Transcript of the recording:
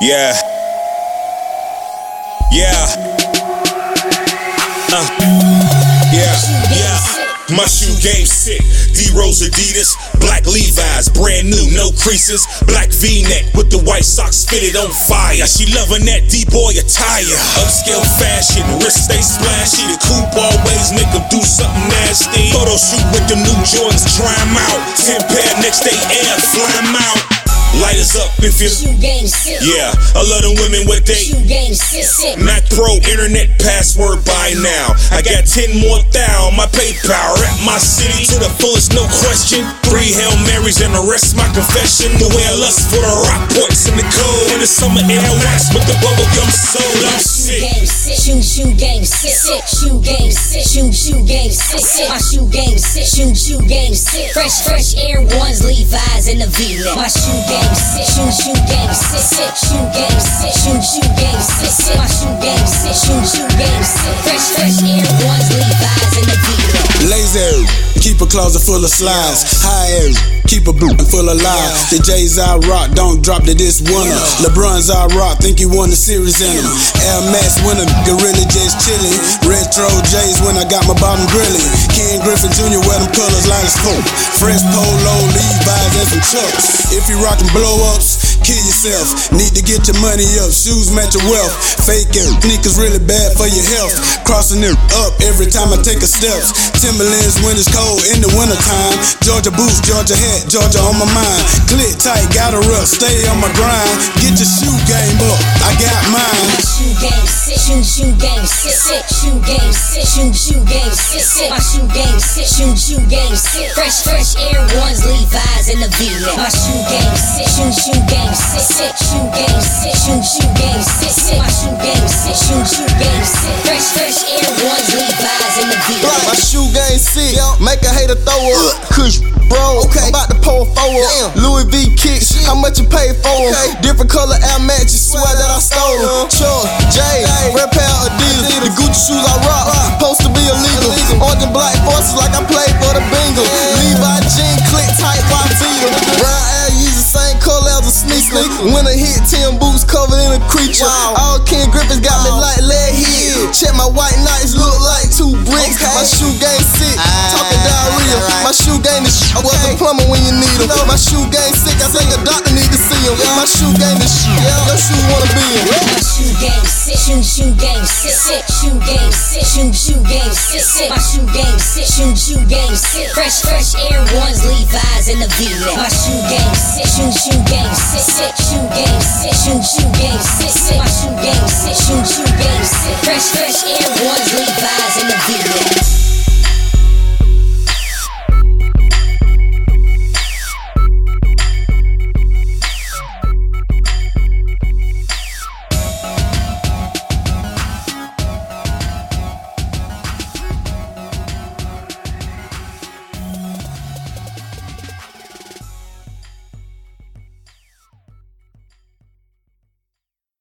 Yeah. Yeah. Uh. Yeah. Yeah. My shoe game sick. D Rose Adidas, black Levi's, brand new, no creases. Black V-neck with the white socks fitted on fire. She loving that D-boy attire. Upscale fashion, wrist stay splashy. The coupe always make them do something nasty. Photo shoot with the new Jordans, try 'em out. Ten pair next day air, fly 'em out. Light us up if you. Shoe game sick. Yeah, I love them women with they. Shoe game sick. sick. Mac Pro internet password by now. I got 10 more thou on my PayPal. Rap my city to the fullest, no question. Three Hail Marys and the rest my confession. The way I lust for the rock points in the cold. In the summer air wax with the bubble gum soul. I'm sick. Shoe shoe game sick. sick. Shoe game sick. Shoe shoe game sick. sick. My shoe game sick. Shoe shoe game sick. Fresh fresh Air Ones, Levi's, and the V-neck. My shoe game sick. Shoe shoe game sick. sick. Shoe game sick. Shoe shoe game sick. sick. My shoe game sick. Shoe shoe game sick. Fresh fresh Air Ones, Levi's, and the V-neck. Lazy, keep a closet full of slides. High air, keep a boot full of lies. The J's I rock, don't drop to this winner. LeBron's I rock, think he won the series in him. Air Max winner, gorilla really just chillin'. Retro J's when I got my bottom grilling. Ken Griffey Jr. wear them colors line as full. Fresh polo, Levi's, and some chucks. If you rockin' blow ups, kill yourself. Need to get your money up, shoes match your wealth. Fake it, sneakers really bad for your health. Crossing it up every time I take a steps. Timberlands when it's cold in the wintertime. Georgia boots, Georgia hat, Georgia on my mind. Click tight, got a rough, stay on my grind. Get your shoe game up, I got mine. Shoe game sick, shoe shoe game sick, sick, shoe game sick, shoe shoe game sick, sick. My shoe game sick, shoe shoe game sick. Fresh fresh Air Ones, Levi's, and the V-neck. My shoe game sick, shoe shoe game shoe game shoe shoe game sick. My shoe game shoe shoe game. Fresh fresh Air Ones, Levi's, and the V-neck. My shoe game sick, make a hater throw up. Kush, bro, okay. I'm about to pull forward. Louis V kicks, how much you pay for 'em? Different color Air Max, you swear that I stole 'em. Chuck, J, red of Adidas. The Gucci shoes I rock, a. All Ken Griffeys got me like lead head. Check my white nights, look like two bricks. My shoe game sick, ah, talking diarrhea. My shoe game is shit. Was a plumber when you need him. My shoe game sick, I think a doctor need to see him. My shoe game is sick. My shoe game sick, shoe shoe game sick. Fresh fresh Air Ones, Levi's, and the V-neck. My shoe game sick, shoe shoe game sick, sick, shoe game sick, shoe shoe game sick, sick. My shoe game sick, shoe shoe game sick. Fresh fresh Air